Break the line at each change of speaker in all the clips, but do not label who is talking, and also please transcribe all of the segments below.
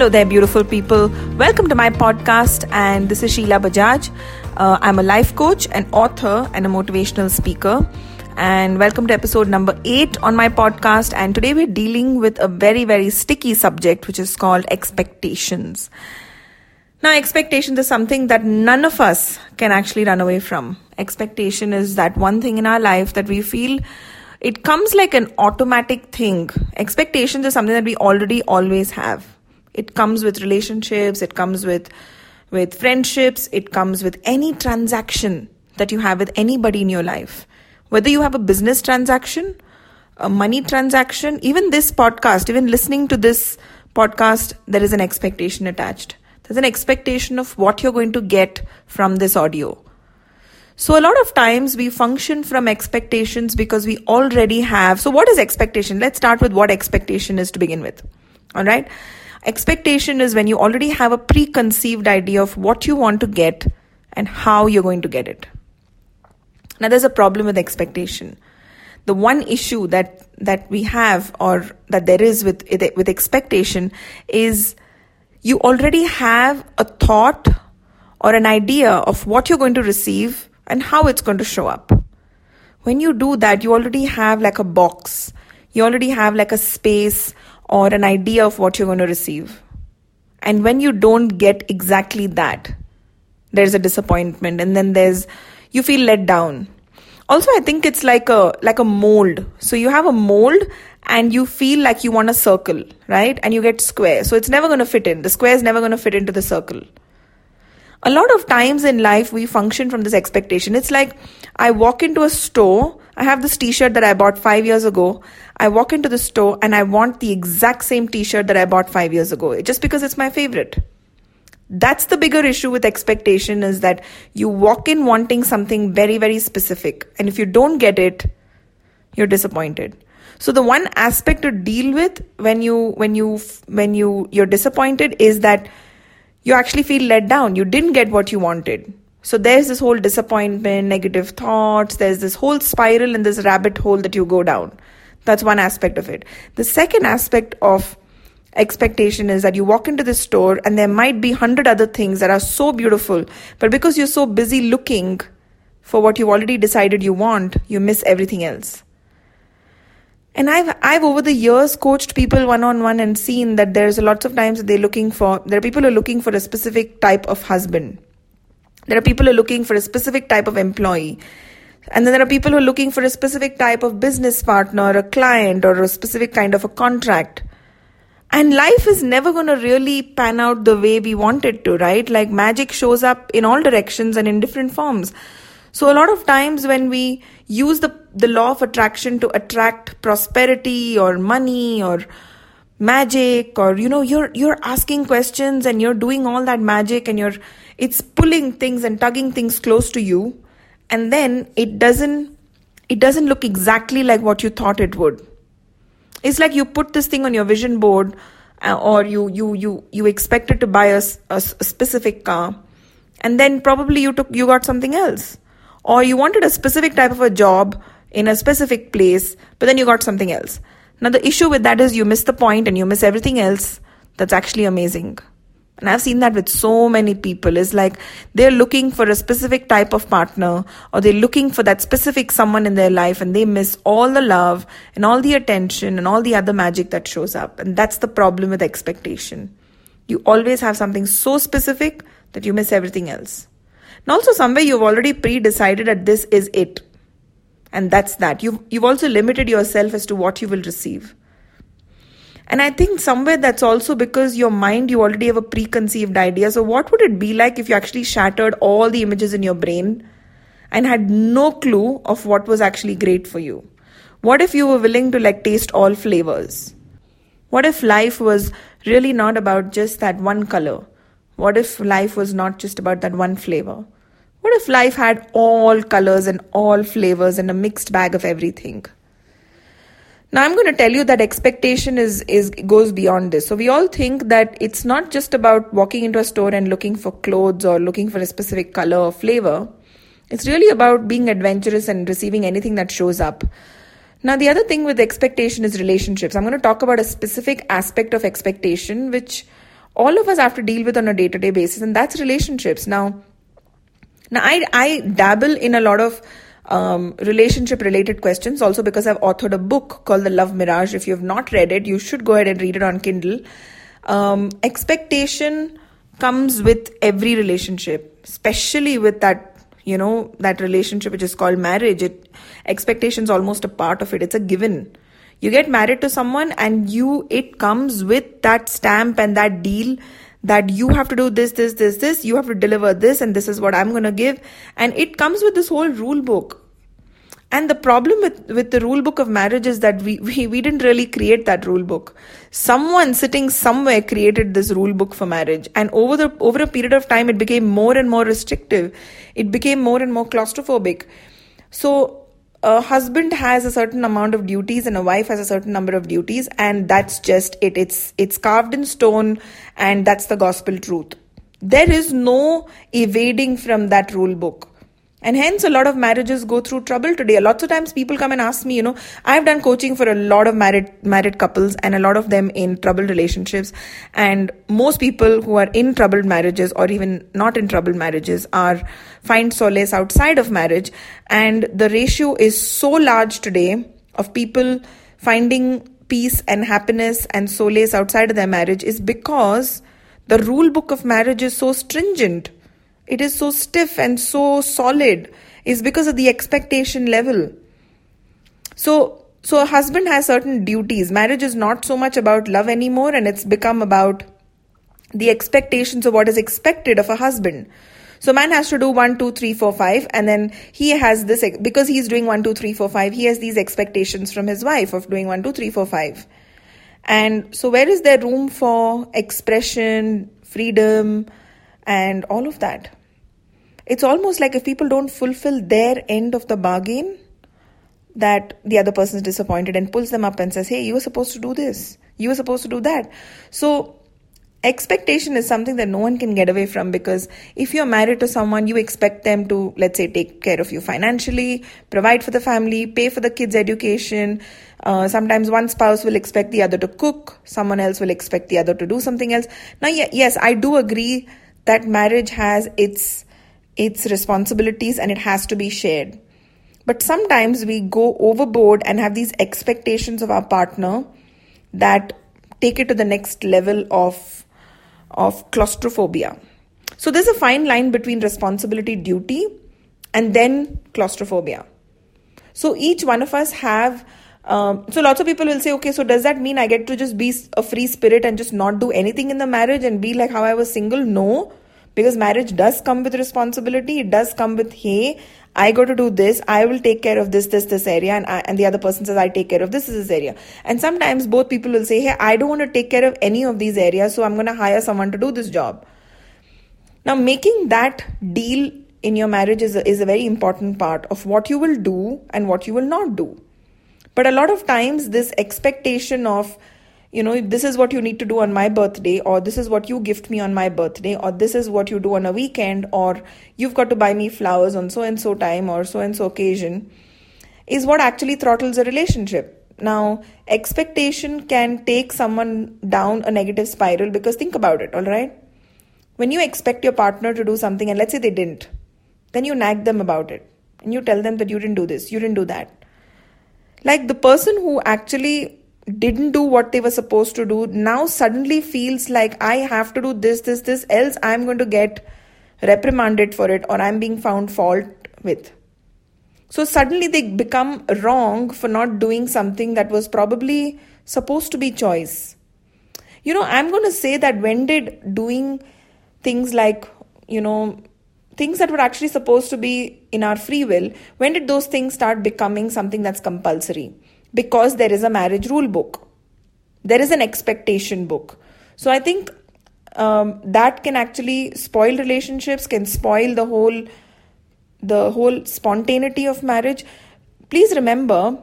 Hello there, beautiful people. Welcome to my podcast, and this is Sheila Bajaj. Uh, I'm a life coach, an author, and a motivational speaker. And welcome to episode number eight on my podcast. And today we're dealing with a very, very sticky subject, which is called expectations. Now, expectations is something that none of us can actually run away from. Expectation is that one thing in our life that we feel it comes like an automatic thing. Expectations is something that we already always have it comes with relationships it comes with with friendships it comes with any transaction that you have with anybody in your life. Whether you have a business transaction a money transaction even this podcast even listening to this podcast there is an expectation attached. There's an expectation of what you're going to get from this audio. So a lot of times we function from expectations because we already have. So what is expectation? Let's start with what expectation is to begin with. All right Expectation is when you already have a preconceived idea of what you want to get and how you're going to get it. Now, there's a problem with expectation. The one issue that that we have, or that there is with with expectation, is you already have a thought or an idea of what you're going to receive and how it's going to show up. When you do that, you already have like a box. You already have like a space or an idea of what you're going to receive. And when you don't get exactly that, there's a disappointment and then there's you feel let down. Also, I think it's like a like a mold. So you have a mold and you feel like you want a circle, right? And you get square. So it's never going to fit in. The square is never going to fit into the circle. A lot of times in life we function from this expectation. It's like I walk into a store I have this t shirt that I bought five years ago. I walk into the store and I want the exact same t shirt that I bought five years ago, just because it's my favorite. That's the bigger issue with expectation is that you walk in wanting something very, very specific. And if you don't get it, you're disappointed. So the one aspect to deal with when you, when you, when you, you're disappointed is that you actually feel let down. You didn't get what you wanted. So there's this whole disappointment, negative thoughts, there's this whole spiral and this rabbit hole that you go down. That's one aspect of it. The second aspect of expectation is that you walk into the store and there might be 100 other things that are so beautiful, but because you're so busy looking for what you've already decided you want, you miss everything else. And I've I've over the years coached people one on one and seen that there's lots of times they're looking for there are people who are looking for a specific type of husband there are people who are looking for a specific type of employee. And then there are people who are looking for a specific type of business partner, a client, or a specific kind of a contract. And life is never going to really pan out the way we want it to, right? Like magic shows up in all directions and in different forms. So a lot of times when we use the, the law of attraction to attract prosperity or money or magic or you know you're you're asking questions and you're doing all that magic and you're it's pulling things and tugging things close to you. And then it doesn't it doesn't look exactly like what you thought it would. It's like you put this thing on your vision board uh, or you you you you expected to buy a, a, a specific car. And then probably you took you got something else. Or you wanted a specific type of a job in a specific place but then you got something else now the issue with that is you miss the point and you miss everything else that's actually amazing and I've seen that with so many people. Is like they're looking for a specific type of partner or they're looking for that specific someone in their life and they miss all the love and all the attention and all the other magic that shows up. And that's the problem with expectation. You always have something so specific that you miss everything else. And also somewhere you've already pre-decided that this is it. And that's that. You've, you've also limited yourself as to what you will receive. And I think somewhere that's also because your mind, you already have a preconceived idea. So, what would it be like if you actually shattered all the images in your brain and had no clue of what was actually great for you? What if you were willing to like taste all flavors? What if life was really not about just that one color? What if life was not just about that one flavor? What if life had all colors and all flavors and a mixed bag of everything? Now I'm going to tell you that expectation is is goes beyond this. So we all think that it's not just about walking into a store and looking for clothes or looking for a specific color or flavor. It's really about being adventurous and receiving anything that shows up. Now the other thing with expectation is relationships. I'm going to talk about a specific aspect of expectation which all of us have to deal with on a day to day basis, and that's relationships. Now, now I, I dabble in a lot of um, relationship related questions also because I've authored a book called The Love Mirage. If you have not read it, you should go ahead and read it on Kindle. Um, expectation comes with every relationship, especially with that, you know, that relationship which is called marriage. It expectations almost a part of it. It's a given. You get married to someone and you it comes with that stamp and that deal that you have to do this, this, this, this, you have to deliver this, and this is what I'm going to give. And it comes with this whole rule book. And the problem with, with the rule book of marriage is that we, we, we didn't really create that rule book. Someone sitting somewhere created this rule book for marriage. And over the over a period of time, it became more and more restrictive. It became more and more claustrophobic. So a husband has a certain amount of duties and a wife has a certain number of duties and that's just it. It's it's carved in stone and that's the gospel truth. There is no evading from that rule book and hence, a lot of marriages go through trouble today. Lots of times, people come and ask me, you know, I've done coaching for a lot of married married couples, and a lot of them in troubled relationships. And most people who are in troubled marriages, or even not in troubled marriages, are find solace outside of marriage. And the ratio is so large today of people finding peace and happiness and solace outside of their marriage is because the rule book of marriage is so stringent it is so stiff and so solid is because of the expectation level. So, so a husband has certain duties. Marriage is not so much about love anymore, and it's become about the expectations of what is expected of a husband. So man has to do one, two, three, four, five, and then he has this because he's doing one, two, three, four, five. He has these expectations from his wife of doing one, two, three, four, five. And so, where is there room for expression, freedom, and all of that? It's almost like if people don't fulfill their end of the bargain, that the other person is disappointed and pulls them up and says, Hey, you were supposed to do this, you were supposed to do that. So, expectation is something that no one can get away from because if you're married to someone, you expect them to, let's say, take care of you financially, provide for the family, pay for the kids' education. Uh, sometimes one spouse will expect the other to cook, someone else will expect the other to do something else. Now, yes, I do agree that marriage has its its responsibilities and it has to be shared. But sometimes we go overboard and have these expectations of our partner that take it to the next level of, of claustrophobia. So there's a fine line between responsibility, duty, and then claustrophobia. So each one of us have. Um, so lots of people will say, okay, so does that mean I get to just be a free spirit and just not do anything in the marriage and be like how I was single? No, because marriage does come with responsibility. It does come with hey i got to do this. I will take care of this this this area. And I, and the other person says i take care of this this area. And sometimes both people will say hey i don't want to take care of any of these areas so i'm going to hire someone to do this job. Now making that deal in your marriage is a, is a very important part of what you will do and what you will not do. But a lot of times this expectation of you know, this is what you need to do on my birthday, or this is what you gift me on my birthday, or this is what you do on a weekend, or you've got to buy me flowers on so and so time or so and so occasion, is what actually throttles a relationship. Now, expectation can take someone down a negative spiral because think about it, all right? When you expect your partner to do something, and let's say they didn't, then you nag them about it and you tell them that you didn't do this, you didn't do that. Like the person who actually didn't do what they were supposed to do now suddenly feels like I have to do this, this, this, else I'm going to get reprimanded for it or I'm being found fault with. So suddenly they become wrong for not doing something that was probably supposed to be choice. You know, I'm going to say that when did doing things like, you know, things that were actually supposed to be in our free will, when did those things start becoming something that's compulsory? Because there is a marriage rule book. There is an expectation book. So I think um, that can actually spoil relationships, can spoil the whole the whole spontaneity of marriage. Please remember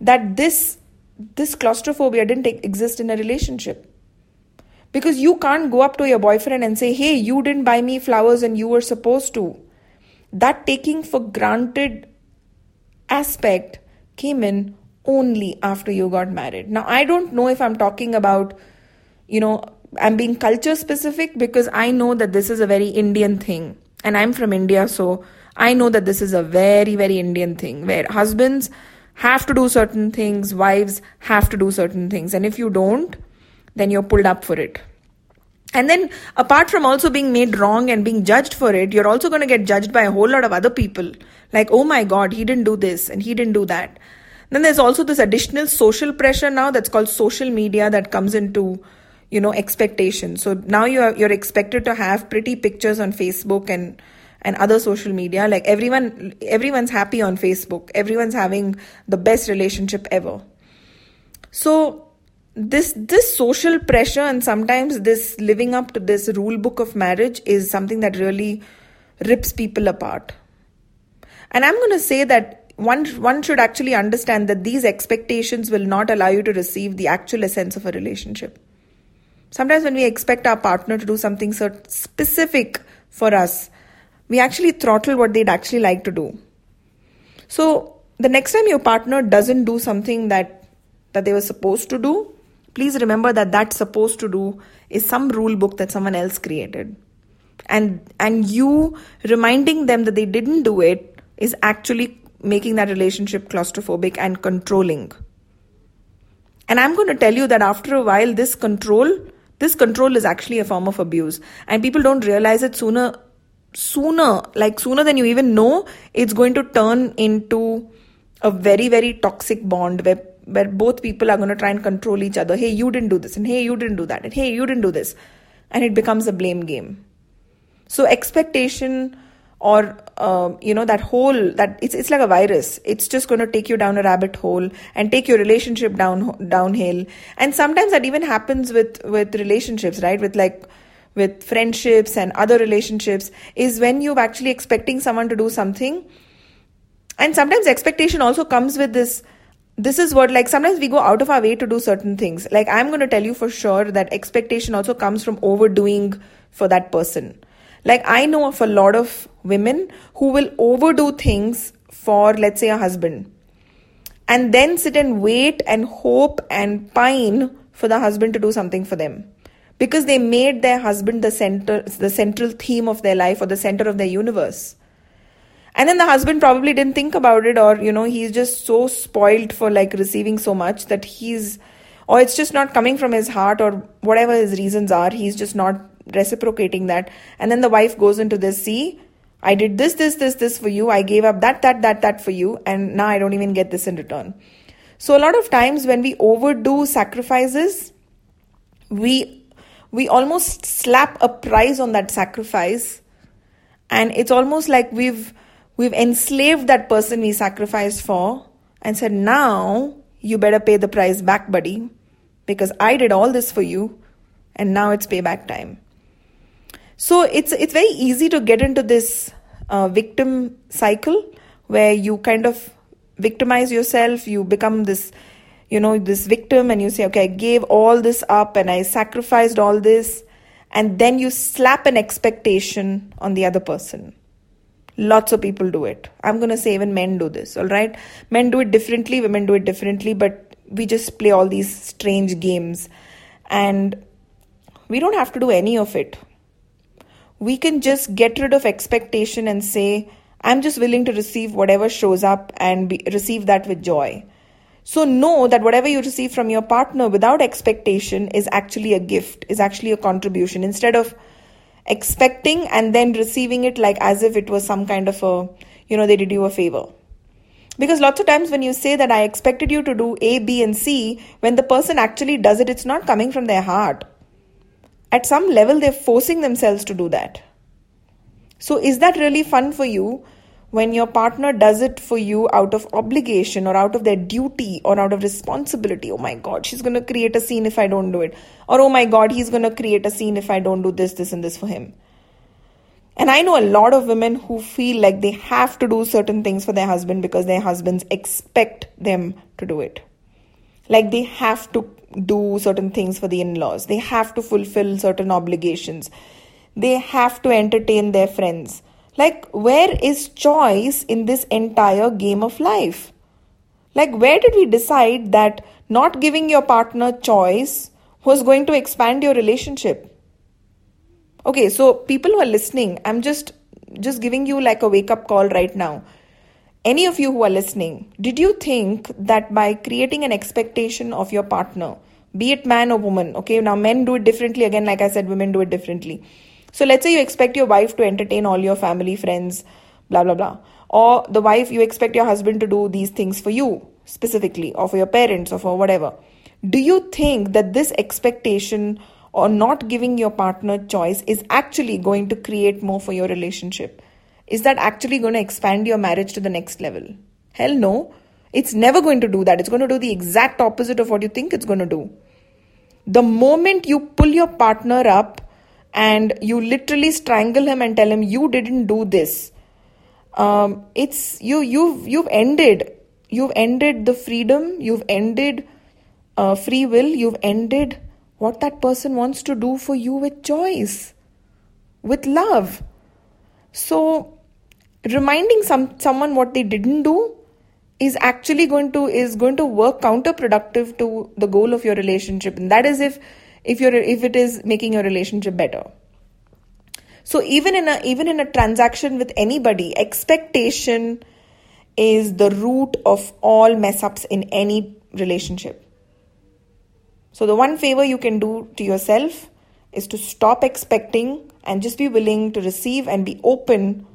that this this claustrophobia didn't exist in a relationship. Because you can't go up to your boyfriend and say, hey, you didn't buy me flowers and you were supposed to. That taking for granted aspect came in only after you got married. Now, I don't know if I'm talking about, you know, I'm being culture specific because I know that this is a very Indian thing. And I'm from India, so I know that this is a very, very Indian thing where husbands have to do certain things, wives have to do certain things. And if you don't, then you're pulled up for it. And then, apart from also being made wrong and being judged for it, you're also going to get judged by a whole lot of other people. Like, oh my God, he didn't do this and he didn't do that. Then there's also this additional social pressure now that's called social media that comes into, you know, expectations. So now you're you're expected to have pretty pictures on Facebook and and other social media. Like everyone everyone's happy on Facebook. Everyone's having the best relationship ever. So this this social pressure and sometimes this living up to this rule book of marriage is something that really rips people apart and i'm going to say that one one should actually understand that these expectations will not allow you to receive the actual essence of a relationship. Sometimes when we expect our partner to do something so specific for us we actually throttle what they'd actually like to do. So the next time your partner doesn't do something that that they were supposed to do please remember that that's supposed to do is some rule book that someone else created. And and you reminding them that they didn't do it is actually making that relationship claustrophobic and controlling and i'm going to tell you that after a while this control this control is actually a form of abuse and people don't realize it sooner sooner like sooner than you even know it's going to turn into a very very toxic bond where where both people are going to try and control each other. Hey, you didn't do this, and hey, you didn't do that, and hey, you didn't do this. And it becomes a blame game. So, expectation or uh, you know that whole that it's it's like a virus. It's just going to take you down a rabbit hole and take your relationship down downhill. And sometimes that even happens with with relationships right? With like with friendships and other relationships is when you're actually expecting someone to do something. And sometimes expectation also comes with this this is what like sometimes we go out of our way to do certain things. Like i'm going to tell you for sure that expectation also comes from overdoing for that person like i know of a lot of women who will overdo things for let's say a husband and then sit and wait and hope and pine for the husband to do something for them. Because they made their husband the center the central theme of their life or the center of their universe. And then the husband probably didn't think about it or you know he's just so spoiled for like receiving so much that he's or it's just not coming from his heart or whatever his reasons are he's just not reciprocating that. And then the wife goes into this see i did this this this this for you. I gave up that that that that for you and now i don't even get this in return. So a lot of times when we overdo sacrifices we we almost slap a price on that sacrifice and it's almost like we've We've enslaved that person we sacrificed for and said, now you better pay the price back, buddy, because I did all this for you and now it's payback time. So it's it's very easy to get into this uh, victim cycle where you kind of victimize yourself, you become this you know this victim and you say okay I gave all this up and I sacrificed all this and then you slap an expectation on the other person Lots of people do it. I'm to say even men do this, all right? Men do it differently, women do it differently, but we just play all these strange games. And we don't have to do any of it. We can just get rid of expectation and say, I'm just willing to receive whatever shows up and be, receive that with joy. So know that whatever you receive from your partner without expectation is actually a gift, is actually a contribution. Instead of expecting and then receiving it like as if it was some kind of a, you know, they did you a favor. Because lots of times when you say that I expected you to do A, B, and C, when the person actually does it, it's not coming from their heart. At some level, they're forcing themselves to do that. So, is that really fun for you when your partner does it for you out of obligation or out of their duty or out of responsibility? Oh my god she's going to create a scene if i don't do it. Or oh my god he's going to create a scene if i don't do this this and this for him. And i know a lot of women who feel like they have to do certain things for their husband because their husbands expect them to do it. Like they have to do certain things for the in-laws. They have to fulfill certain obligations. They have to entertain their friends. Like, where is choice in this entire game of life? Like, where did we decide that not giving your partner choice who's going to expand your relationship? Okay so people who are listening i'm just just giving you like a wake up call right now any of you who are listening did you think that by creating an expectation of your partner be it man or woman okay now men do it differently again like i said women do it differently. So let's say you expect your wife to entertain all your family friends blah blah blah. Or the wife you expect your husband to do these things for you specifically or for your parents or for whatever. Do you think that this expectation or not giving your partner choice is actually going to create more for your relationship? Is that actually going to expand your marriage to the next level? Hell no. It's never going to do that. It's going to do the exact opposite of what you think it's going to do. The moment you pull your partner up and you literally strangle him and tell him you didn't do this, um, it's you you've you've ended you've ended the freedom you've ended uh, free will you've ended what that person wants to do for you with choice, with love. So, reminding some someone what they didn't do is actually going to is going to work counterproductive to the goal of your relationship, and that is if if you're if it is making your relationship better. So even in a even in a transaction with anybody, expectation is the root of all mess ups in any relationship. So, the one favor you can do to yourself is to stop expecting and just be willing to receive and be open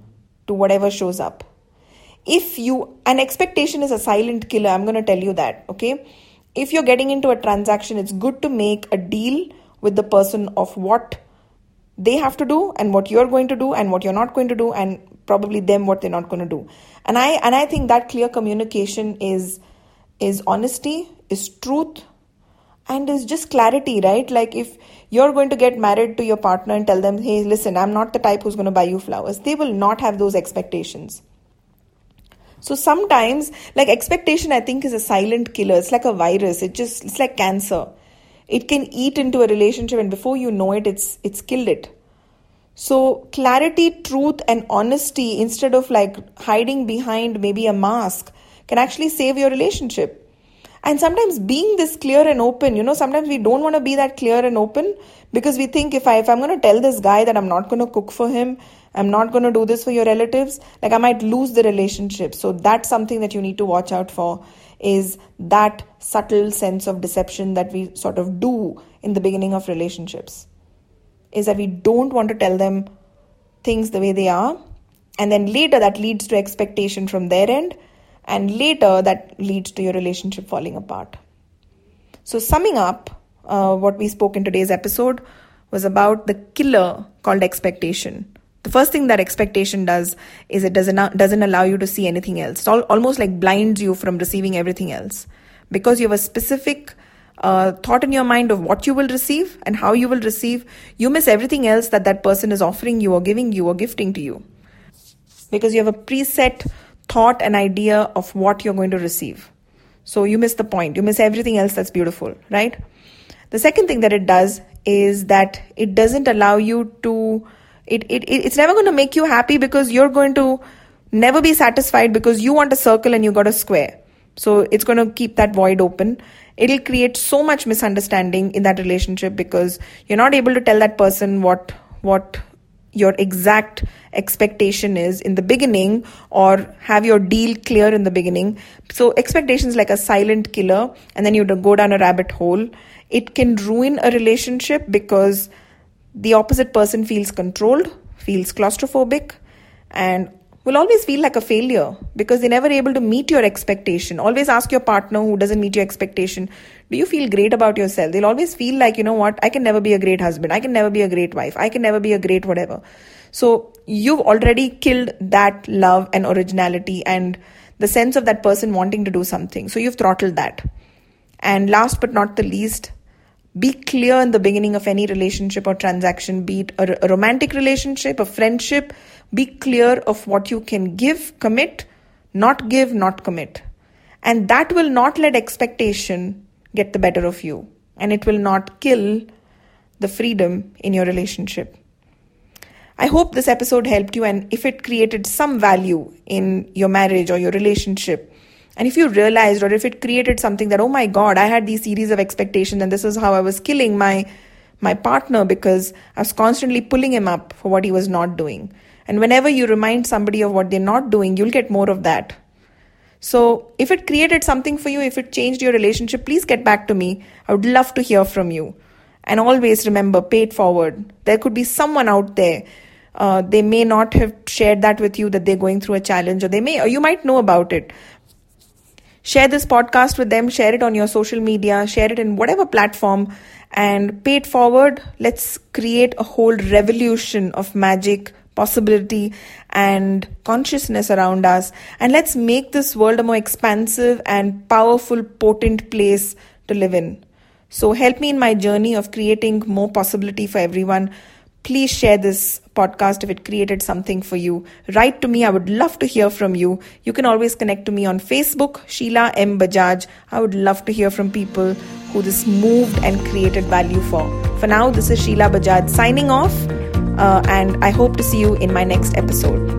to whatever shows up. If you, an expectation is a silent killer, I'm going to tell you that, okay? If you're getting into a transaction, it's good to make a deal with the person of what they have to do and what you're going to do and what you're not going to do and probably them what they're not going to do and i and i think that clear communication is is honesty is truth and it's just clarity, right? Like if you're going to get married to your partner and tell them, hey, listen, I'm not the type who's going to buy you flowers, they will not have those expectations. So sometimes, like expectation, I think is a silent killer. It's like a virus. It just, it's like cancer. It can eat into a relationship, and before you know it, it's it's killed it. So clarity, truth, and honesty, instead of like hiding behind maybe a mask, can actually save your relationship and sometimes being this clear and open you know sometimes we don't want to be that clear and open because we think if i if i'm going to tell this guy that i'm not going to cook for him i'm not going to do this for your relatives like i might lose the relationship. So that's something that you need to watch out for is that subtle sense of deception that we sort of do in the beginning of relationships. Is that we don't want to tell them things the way they are and then later that leads to expectation from their end and later that leads to your relationship falling apart. So, summing up, uh, what we spoke in today's episode was about the killer called expectation. The first thing that expectation does is it doesn't doesn't allow you to see anything else. It almost like blinds you from receiving everything else because you have a specific uh, thought in your mind of what you will receive and how you will receive. You miss everything else that that person is offering you or giving you or gifting to you because you have a preset thought and idea of what you're going to receive. So you miss the point. You miss everything else that's beautiful, right? The second thing that it does is that it doesn't allow you to, it, it, it's never going to make you happy because you're going to never be satisfied because you want a circle and you got a square. So it's going to keep that void open. It'll create so much misunderstanding in that relationship because you're not able to tell that person what what your exact expectation is in the beginning or have your deal clear in the beginning. So, expectations like a silent killer, and then you go down a rabbit hole. It can ruin a relationship because the opposite person feels controlled, feels claustrophobic, and will always feel like a failure because they're never able to meet your expectation. Always ask your partner who doesn't meet your expectation, do you feel great about yourself? They'll always feel like, you know what, I can never be a great husband. I can never be a great wife. I can never be a great whatever. So you've already killed that love and originality and the sense of that person wanting to do something. So you've throttled that. And last but not the least, be clear in the beginning of any relationship or transaction, be it a, a romantic relationship, a friendship, be clear of what you can give, commit, not give, not commit. And that will not let expectation get the better of you. And it will not kill the freedom in your relationship. I hope this episode helped you, and if it created some value in your marriage or your relationship, And if you realized or if it created something that, oh my God, I had these series of expectations and this is how I was killing my my partner because I was constantly pulling him up for what he was not doing. And whenever you remind somebody of what they're not doing, you'll get more of that. So, if it created something for you, if it changed your relationship, please get back to me. I would love to hear from you. And always remember, pay it forward. There could be someone out there. Uh, they may not have shared that with you that they're going through a challenge, or they may, or you might know about it. Share this podcast with them, share it on your social media, share it in whatever platform, and pay it forward. Let's create a whole revolution of magic, possibility, and consciousness around us. And let's make this world a more expansive and powerful, potent place to live in. So, help me in my journey of creating more possibility for everyone. Please share this podcast if it created something for you. Write to me. I would love to hear from you. You can always connect to me on Facebook, Sheila M. Bajaj. I would love to hear from people who this moved and created value for. For now, this is Sheila Bajaj signing off, uh, and I hope to see you in my next episode.